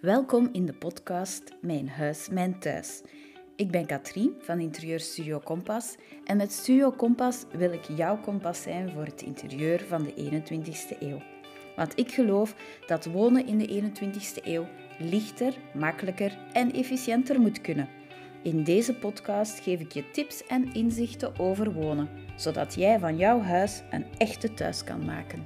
Welkom in de podcast Mijn Huis, Mijn Thuis. Ik ben Katrien van Interieur Studio Kompas en met Studio Kompas wil ik jouw kompas zijn voor het interieur van de 21ste eeuw. Want ik geloof dat wonen in de 21ste eeuw lichter, makkelijker en efficiënter moet kunnen. In deze podcast geef ik je tips en inzichten over wonen, zodat jij van jouw huis een echte thuis kan maken.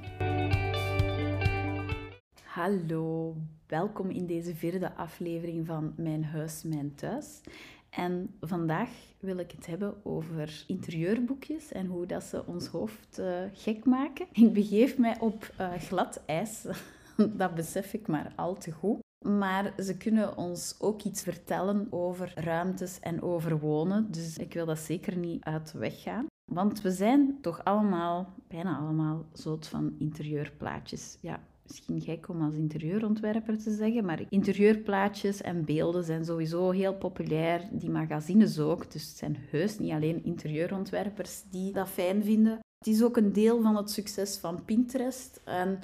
Hallo, welkom in deze vierde aflevering van Mijn Huis, Mijn Thuis. En vandaag wil ik het hebben over interieurboekjes en hoe dat ze ons hoofd uh, gek maken. Ik begeef mij op uh, glad ijs, dat besef ik maar al te goed. Maar ze kunnen ons ook iets vertellen over ruimtes en over wonen. Dus ik wil dat zeker niet uit de weg gaan. Want we zijn toch allemaal, bijna allemaal, soort van interieurplaatjes. Ja, misschien gek om als interieurontwerper te zeggen, maar interieurplaatjes en beelden zijn sowieso heel populair. Die magazines ook. Dus het zijn heus niet alleen interieurontwerpers die dat fijn vinden. Het is ook een deel van het succes van Pinterest. En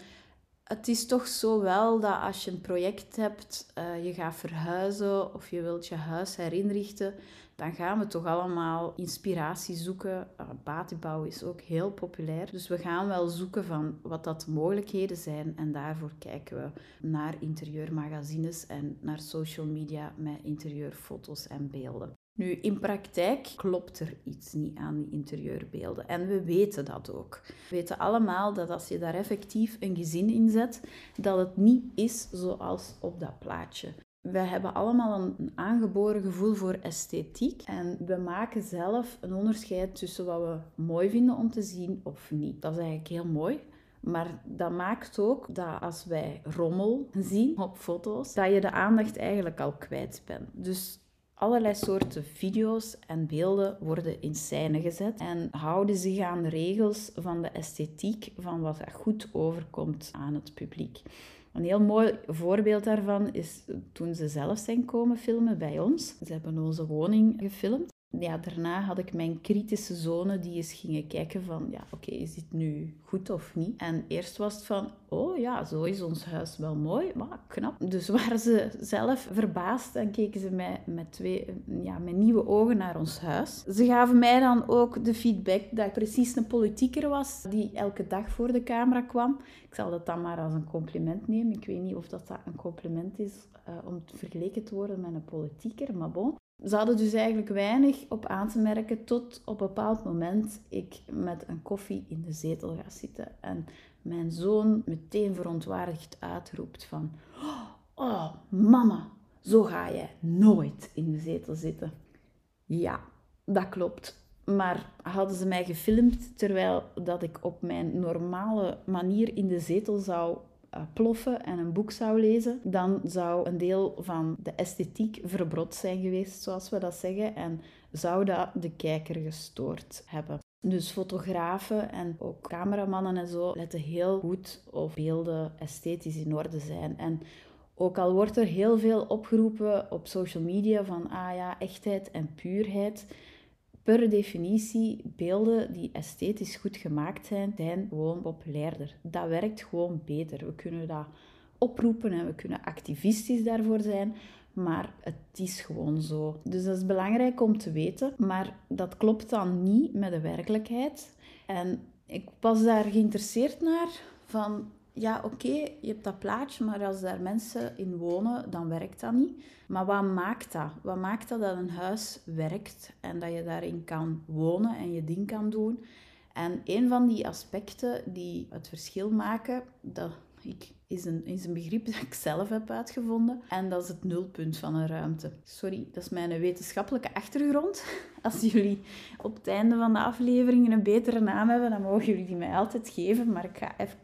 het is toch zo wel dat als je een project hebt, uh, je gaat verhuizen of je wilt je huis herinrichten, dan gaan we toch allemaal inspiratie zoeken. Uh, is ook heel populair. Dus we gaan wel zoeken van wat dat de mogelijkheden zijn. En daarvoor kijken we naar interieurmagazines en naar social media met interieurfoto's en beelden. Nu, in praktijk klopt er iets niet aan die interieurbeelden. En we weten dat ook. We weten allemaal dat als je daar effectief een gezin in zet, dat het niet is zoals op dat plaatje. We hebben allemaal een aangeboren gevoel voor esthetiek en we maken zelf een onderscheid tussen wat we mooi vinden om te zien of niet. Dat is eigenlijk heel mooi. Maar dat maakt ook dat als wij rommel zien op foto's, dat je de aandacht eigenlijk al kwijt bent. Dus allerlei soorten video's en beelden worden in scène gezet en houden zich aan de regels van de esthetiek van wat goed overkomt aan het publiek. Een heel mooi voorbeeld daarvan is toen ze zelf zijn komen filmen bij ons. Ze hebben onze woning gefilmd ja, daarna had ik mijn kritische zone die eens gingen kijken van, ja, oké, is dit nu goed of niet? En eerst was het van, oh ja, zo is ons huis wel mooi, maar knap. Dus waren ze zelf verbaasd en keken ze mij met, twee, ja, met nieuwe ogen naar ons huis. Ze gaven mij dan ook de feedback dat ik precies een politieker was die elke dag voor de camera kwam. Ik zal dat dan maar als een compliment nemen. Ik weet niet of dat, dat een compliment is uh, om vergeleken te worden met een politieker, maar bon. Ze hadden dus eigenlijk weinig op aan te merken tot op een bepaald moment ik met een koffie in de zetel ga zitten en mijn zoon meteen verontwaardigd uitroept van Oh, mama, zo ga je nooit in de zetel zitten. Ja, dat klopt. Maar hadden ze mij gefilmd terwijl dat ik op mijn normale manier in de zetel zou ploffen en een boek zou lezen, dan zou een deel van de esthetiek verbrot zijn geweest, zoals we dat zeggen, en zou dat de kijker gestoord hebben. Dus fotografen en ook cameramannen en zo letten heel goed of beelden esthetisch in orde zijn. En ook al wordt er heel veel opgeroepen op social media van ah ja, echtheid en puurheid, per definitie, beelden die esthetisch goed gemaakt zijn, zijn gewoon populairder. Dat werkt gewoon beter. We kunnen dat oproepen en we kunnen activistisch daarvoor zijn, maar het is gewoon zo. Dus dat is belangrijk om te weten, maar dat klopt dan niet met de werkelijkheid. En ik was daar geïnteresseerd naar van ja, oké, je hebt dat plaatje, maar als daar mensen in wonen, dan werkt dat niet. Maar wat maakt dat? Wat maakt dat dat een huis werkt en dat je daarin kan wonen en je ding kan doen? En een van die aspecten die het verschil maken, dat ik, is, een, is een begrip dat ik zelf heb uitgevonden. En dat is het nulpunt van een ruimte. Sorry, dat is mijn wetenschappelijke achtergrond. Als jullie op het einde van de afleveringen een betere naam hebben, dan mogen jullie die mij altijd geven. Maar ik ga even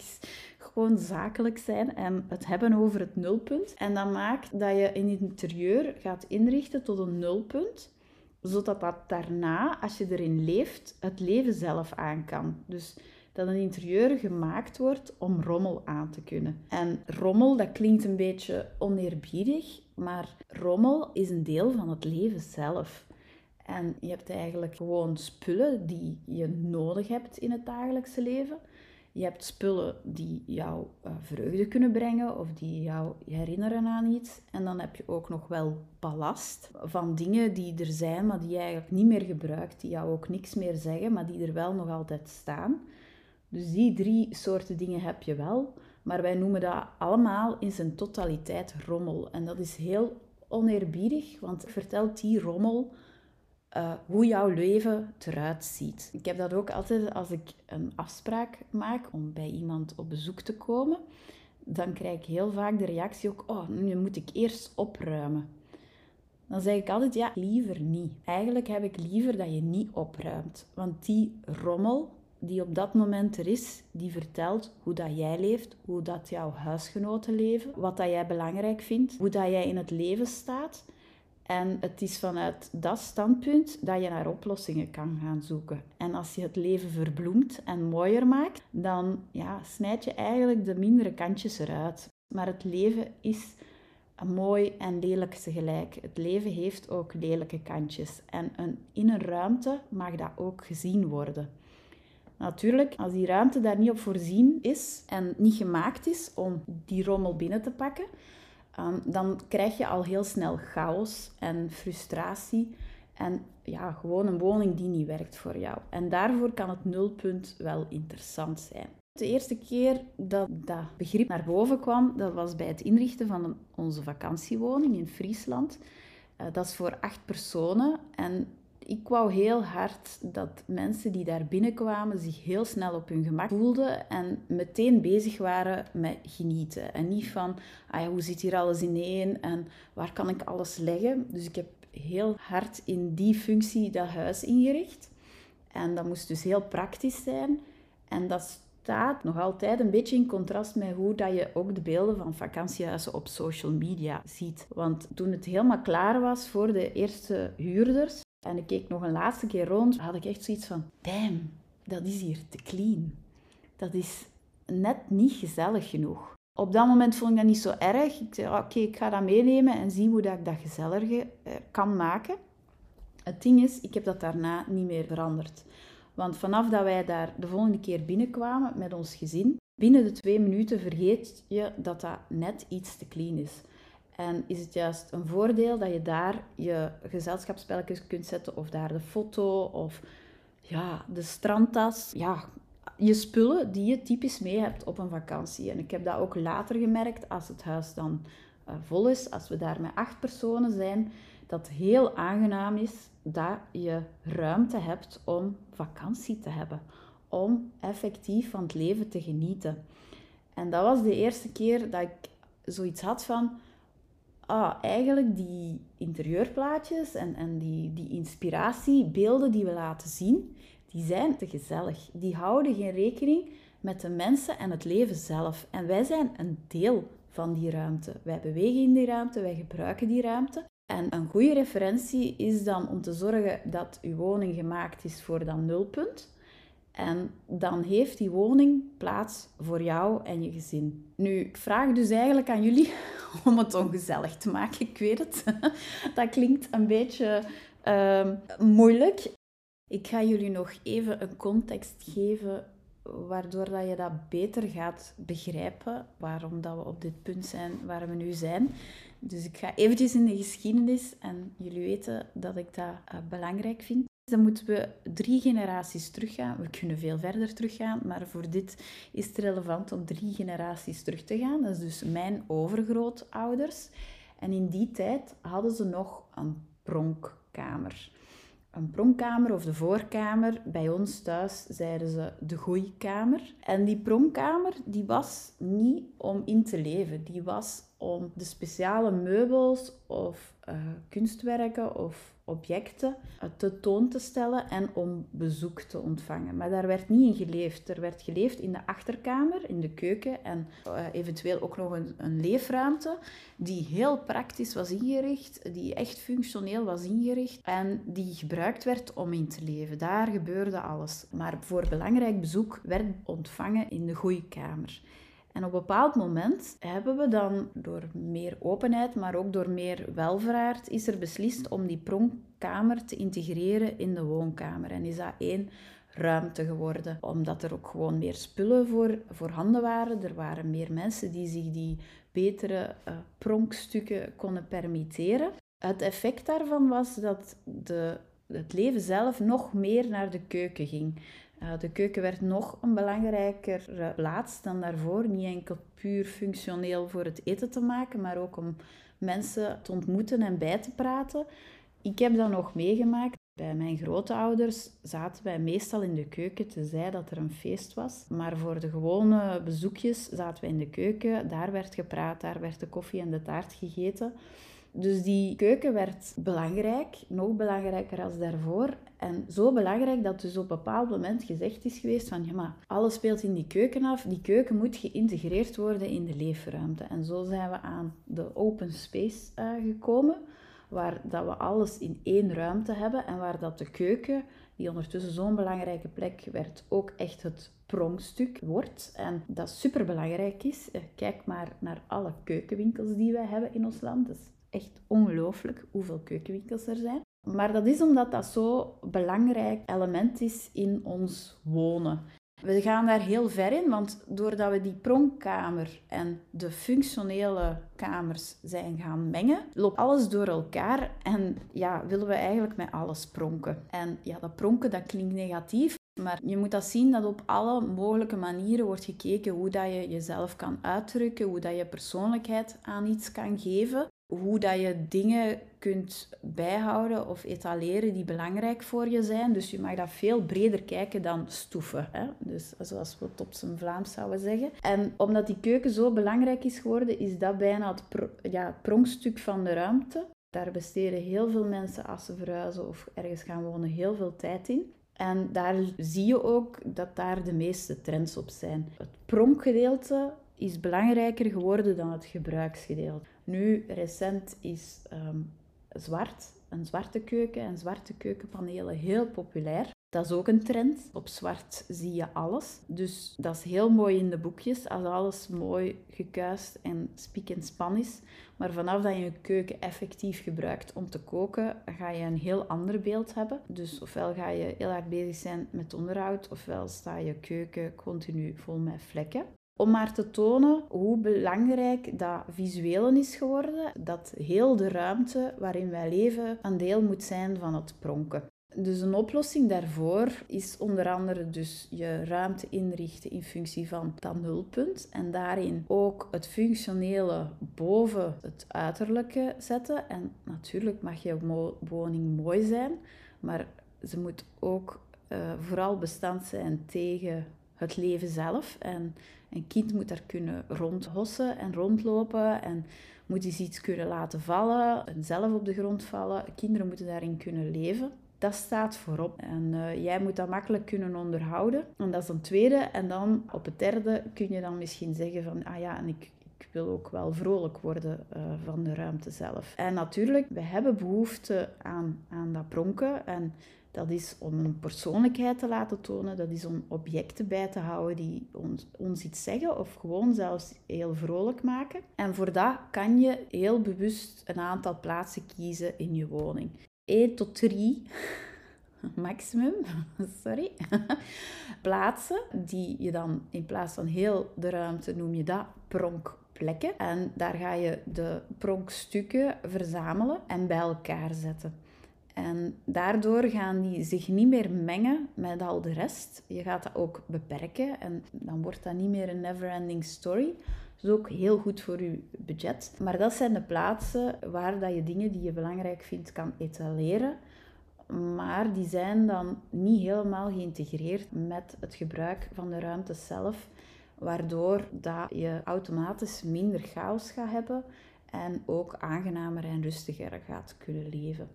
gewoon zakelijk zijn en het hebben over het nulpunt. En dat maakt dat je in het interieur gaat inrichten tot een nulpunt, zodat dat daarna, als je erin leeft, het leven zelf aan kan. Dus dat een interieur gemaakt wordt om rommel aan te kunnen. En rommel, dat klinkt een beetje oneerbiedig, maar rommel is een deel van het leven zelf. En je hebt eigenlijk gewoon spullen die je nodig hebt in het dagelijkse leven. Je hebt spullen die jou uh, vreugde kunnen brengen of die jou herinneren aan iets. En dan heb je ook nog wel ballast van dingen die er zijn, maar die je eigenlijk niet meer gebruikt, die jou ook niks meer zeggen, maar die er wel nog altijd staan. Dus die drie soorten dingen heb je wel, maar wij noemen dat allemaal in zijn totaliteit rommel. En dat is heel oneerbiedig, want vertelt die rommel uh, hoe jouw leven eruit ziet. Ik heb dat ook altijd als ik een afspraak maak om bij iemand op bezoek te komen. Dan krijg ik heel vaak de reactie ook, oh, nu moet ik eerst opruimen. Dan zeg ik altijd, ja, liever niet. Eigenlijk heb ik liever dat je niet opruimt. Want die rommel die op dat moment er is, die vertelt hoe dat jij leeft, hoe dat jouw huisgenoten leven, wat dat jij belangrijk vindt, hoe dat jij in het leven staat. En het is vanuit dat standpunt dat je naar oplossingen kan gaan zoeken. En als je het leven verbloemt en mooier maakt, dan ja, snijd je eigenlijk de mindere kantjes eruit. Maar het leven is mooi en lelijk tegelijk. Het leven heeft ook lelijke kantjes. En in een ruimte mag dat ook gezien worden. Natuurlijk, als die ruimte daar niet op voorzien is en niet gemaakt is om die rommel binnen te pakken, Ehm, dan krijg je al heel snel chaos en frustratie en ja, gewoon een woning die niet werkt voor jou. En daarvoor kan het nulpunt wel interessant zijn. De eerste keer dat dat begrip naar boven kwam, dat was bij het inrichten van onze vakantiewoning in Friesland. Uh, dat is voor acht personen en ik wou heel hard dat mensen die daar binnenkwamen zich heel snel op hun gemak voelden en meteen bezig waren met genieten. En niet van, ah hoe zit hier alles ineen en waar kan ik alles leggen. Dus ik heb heel hard in die functie dat huis ingericht. En dat moest dus heel praktisch zijn. En dat staat nog altijd een beetje in contrast met hoe dat je ook de beelden van vakantiehuizen op social media ziet. Want toen het helemaal klaar was voor de eerste huurders, en ik keek nog een laatste keer rond, had ik echt zoiets van, damn, dat is hier te clean. Dat is net niet gezellig genoeg. Op dat moment vond ik dat niet zo erg. Ik zei, oké, ik ga dat meenemen en zien hoe dat ik dat gezelliger eh, kan maken. Het ding is, ik heb dat daarna niet meer veranderd. Want vanaf dat wij daar de volgende keer binnenkwamen met ons gezin, binnen de twee minuten vergeet je dat dat net iets te clean is. En is het juist een voordeel dat je daar je gezelschapsspelletjes kunt zetten, of daar de foto, of ja, de strandtas. Ja, je spullen die je typisch mee hebt op een vakantie. En ik heb dat ook later gemerkt, als het huis dan uh, vol is, als we daar met acht personen zijn, dat heel aangenaam is dat je ruimte hebt om vakantie te hebben. Om effectief van het leven te genieten. En dat was de eerste keer dat ik zoiets had van ah, eigenlijk die interieurplaatjes en, en die, die inspiratiebeelden die we laten zien, die zijn te gezellig. Die houden geen rekening met de mensen en het leven zelf. En wij zijn een deel van die ruimte. Wij bewegen in die ruimte, wij gebruiken die ruimte. En een goede referentie is dan om te zorgen dat uw woning gemaakt is voor dat nulpunt. En dan heeft die woning plaats voor jou en je gezin. Nu, ik vraag dus eigenlijk aan jullie om het ongezellig te maken. Ik weet het. Dat klinkt een beetje ehm, moeilijk. Ik ga jullie nog even een context geven waardoor dat je dat beter gaat begrijpen waarom dat we op dit punt zijn waar we nu zijn. Dus ik ga eventjes in de geschiedenis en jullie weten dat ik dat uh, belangrijk vind. Dan moeten we drie generaties teruggaan. We kunnen veel verder teruggaan, maar voor dit is het relevant om drie generaties terug te gaan. Dat is dus mijn overgrootouders. En in die tijd hadden ze nog een pronkkamer. Een pronkkamer of de voorkamer, bij ons thuis zeiden ze de groeikamer. En die pronkkamer die was niet om in te leven, die was om de speciale meubels of uh, kunstwerken of objecten te toon te stellen en om bezoek te ontvangen. Maar daar werd niet in geleefd. Er werd geleefd in de achterkamer, in de keuken en uh, eventueel ook nog een, een, leefruimte die heel praktisch was ingericht, die echt functioneel was ingericht en die gebruikt werd om in te leven. Daar gebeurde alles. Maar voor belangrijk bezoek werd ontvangen in de groeikamer. En op een bepaald moment hebben we dan door meer openheid, maar ook door meer welvaart, is er beslist om die pronkkamer te integreren in de woonkamer. En is dat één ruimte geworden. Omdat er ook gewoon meer spullen voor, voorhanden waren. Er waren meer mensen die zich die betere uh, pronkstukken konden permitteren. Het effect daarvan was dat de, het leven zelf nog meer naar de keuken ging. Uh, de keuken werd nog een belangrijker plaats dan daarvoor. Niet enkel puur functioneel voor het eten te maken, maar ook om mensen te ontmoeten en bij te praten. Ik heb dat nog meegemaakt. Bij mijn grootouders zaten wij meestal in de keuken, tenzij dat er een feest was. Maar voor de gewone bezoekjes zaten wij in de keuken. Daar werd gepraat, daar werd de koffie en de taart gegeten. Dus die keuken werd belangrijk, nog belangrijker als daarvoor. En zo belangrijk dat dus op een bepaald moment gezegd is geweest van ja, maar alles speelt in die keuken af. Die keuken moet geïntegreerd worden in de leefruimte. En zo zijn we aan de open space uh, gekomen waar dat we alles in één ruimte hebben en waar dat de keuken, die ondertussen zo'n belangrijke plek werd, ook echt het pronkstuk wordt. En dat super belangrijk is. Eh, kijk maar naar alle keukenwinkels die wij hebben in ons land. Is echt ongelooflijk hoeveel keukenwinkels er zijn. Maar dat is omdat dat zo'n belangrijk element is in ons wonen. We gaan daar heel ver in, want doordat we die pronkkamer en de functionele kamers zijn gaan mengen, loopt alles door elkaar en ja, willen we eigenlijk met alles pronken. En ja, dat pronken dat klinkt negatief, maar je moet dat zien dat op alle mogelijke manieren wordt gekeken hoe dat je jezelf kan uitdrukken, hoe dat je persoonlijkheid aan iets kan geven hoe dat je dingen kunt bijhouden of etaleren die belangrijk voor je zijn. Dus je mag dat veel breder kijken dan stoeven. Hè? Dus zoals we het op zijn Vlaams zouden zeggen. En omdat die keuken zo belangrijk is geworden, is dat bijna het, ja, pronkstuk van de ruimte. Daar besteden heel veel mensen als ze verhuizen of ergens gaan wonen heel veel tijd in. En daar zie je ook dat daar de meeste trends op zijn. Het pronkgedeelte is belangrijker geworden dan het gebruiksgedeelte. Nu, recent is ehm, zwart, een zwarte keuken en zwarte keukenpanelen heel populair. Dat is ook een trend. Op zwart zie je alles. Dus dat is heel mooi in de boekjes, als alles mooi gekuist en spiek en span is. Maar vanaf dat je keuken effectief gebruikt om te koken, ga je een heel ander beeld hebben. Dus ofwel ga je heel hard bezig zijn met onderhoud, ofwel sta je keuken continu vol met vlekken. Om maar te tonen hoe belangrijk dat visuele is geworden, dat heel de ruimte waarin wij leven een deel moet zijn van het pronken. Dus een oplossing daarvoor is onder andere dus je ruimte inrichten in functie van dat nulpunt en daarin ook het functionele boven het uiterlijke zetten. En natuurlijk mag je woning mooi zijn, maar ze moet ook uh, vooral bestand zijn tegen het leven zelf. En een kind moet daar kunnen rondhossen en rondlopen en moet eens iets kunnen laten vallen en zelf op de grond vallen. Kinderen moeten daarin kunnen leven. Dat staat voorop. En uh, jij moet dat makkelijk kunnen onderhouden. En dat is een tweede. En dan op het derde kun je dan misschien zeggen van, ah ja, en ik, ik wil ook wel vrolijk worden uh, van de ruimte zelf. En natuurlijk, we hebben behoefte aan, aan dat pronken. En dat is om een persoonlijkheid te laten tonen. Dat is om objecten bij te houden die ons, ons iets zeggen of gewoon zelfs heel vrolijk maken. En voor dat kan je heel bewust een aantal plaatsen kiezen in je woning. 1 tot 3 maximum, sorry, plaatsen die je dan in plaats van heel de ruimte noem je dat pronkplekken. En daar ga je de pronkstukken verzamelen en bij elkaar zetten. En daardoor gaan die zich niet meer mengen met al de rest. Je gaat dat ook beperken en dan wordt dat niet meer een never-ending story. Dat is ook heel goed voor je budget. Maar dat zijn de plaatsen waar dat je dingen die je belangrijk vindt kan etaleren. Maar die zijn dan niet helemaal geïntegreerd met het gebruik van de ruimte zelf. Waardoor dat je automatisch minder chaos gaat hebben en ook aangenamer en rustiger gaat kunnen leven.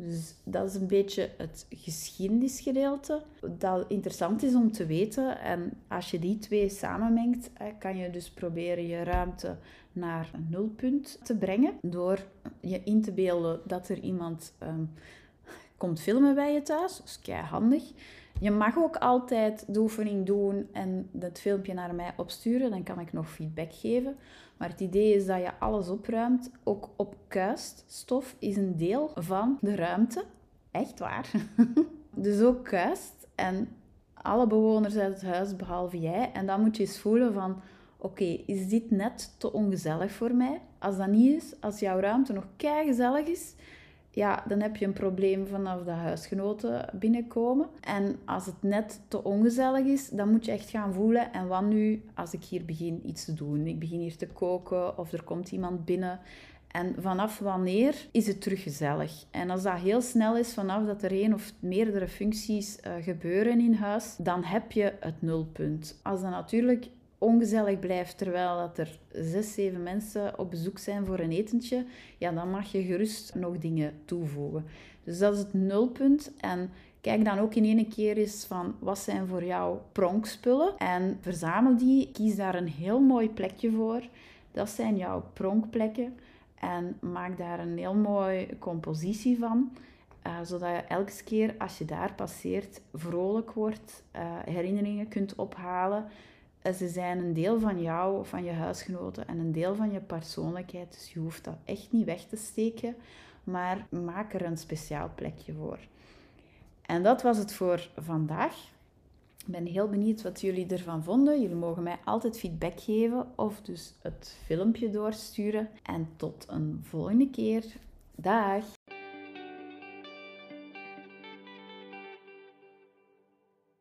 Dus dat is een beetje het geschiedenisgedeelte. Dat interessant is om te weten. En als je die twee samenmengt, kan je dus proberen je ruimte naar een nulpunt te brengen. Door je in te beelden dat er iemand ehm, komt filmen bij je thuis. Dat is kei handig. Je mag ook altijd de oefening doen en het filmpje naar mij opsturen. Dan kan ik nog feedback geven. Maar het idee is dat je alles opruimt. Ook op kuiststof is een deel van de ruimte. Echt waar. dus ook kuist. En alle bewoners uit het huis behalve jij. En dan moet je eens voelen van, oké, is dit net te ongezellig voor mij? Als dat niet is, als jouw ruimte nog kei gezellig is, ja, dan heb je een probleem vanaf de huisgenoten binnenkomen. En als het net te ongezellig is, dan moet je echt gaan voelen. En wat nu als ik hier begin iets te doen? Ik begin hier te koken of er komt iemand binnen. En vanaf wanneer is het terug gezellig? En als dat heel snel is, vanaf dat er één of meerdere functies uh, gebeuren in huis, dan heb je het nulpunt. Als dat natuurlijk ongezellig blijft terwijl dat er zes, zeven mensen op bezoek zijn voor een etentje, ja, dan mag je gerust nog dingen toevoegen. Dus dat is het nulpunt. En kijk dan ook in één keer eens van wat zijn voor jou pronkspullen en verzamel die. Kies daar een heel mooi plekje voor. Dat zijn jouw pronkplekken. En maak daar een heel mooie compositie van. Uh, zodat je elke keer als je daar passeert vrolijk wordt, uh, herinneringen kunt ophalen ze zijn een deel van jou, van je huisgenoten en een deel van je persoonlijkheid. Dus je hoeft dat echt niet weg te steken, maar maak er een speciaal plekje voor. En dat was het voor vandaag. Ik ben heel benieuwd wat jullie ervan vonden. Jullie mogen mij altijd feedback geven of dus het filmpje doorsturen. En tot een volgende keer. Dag!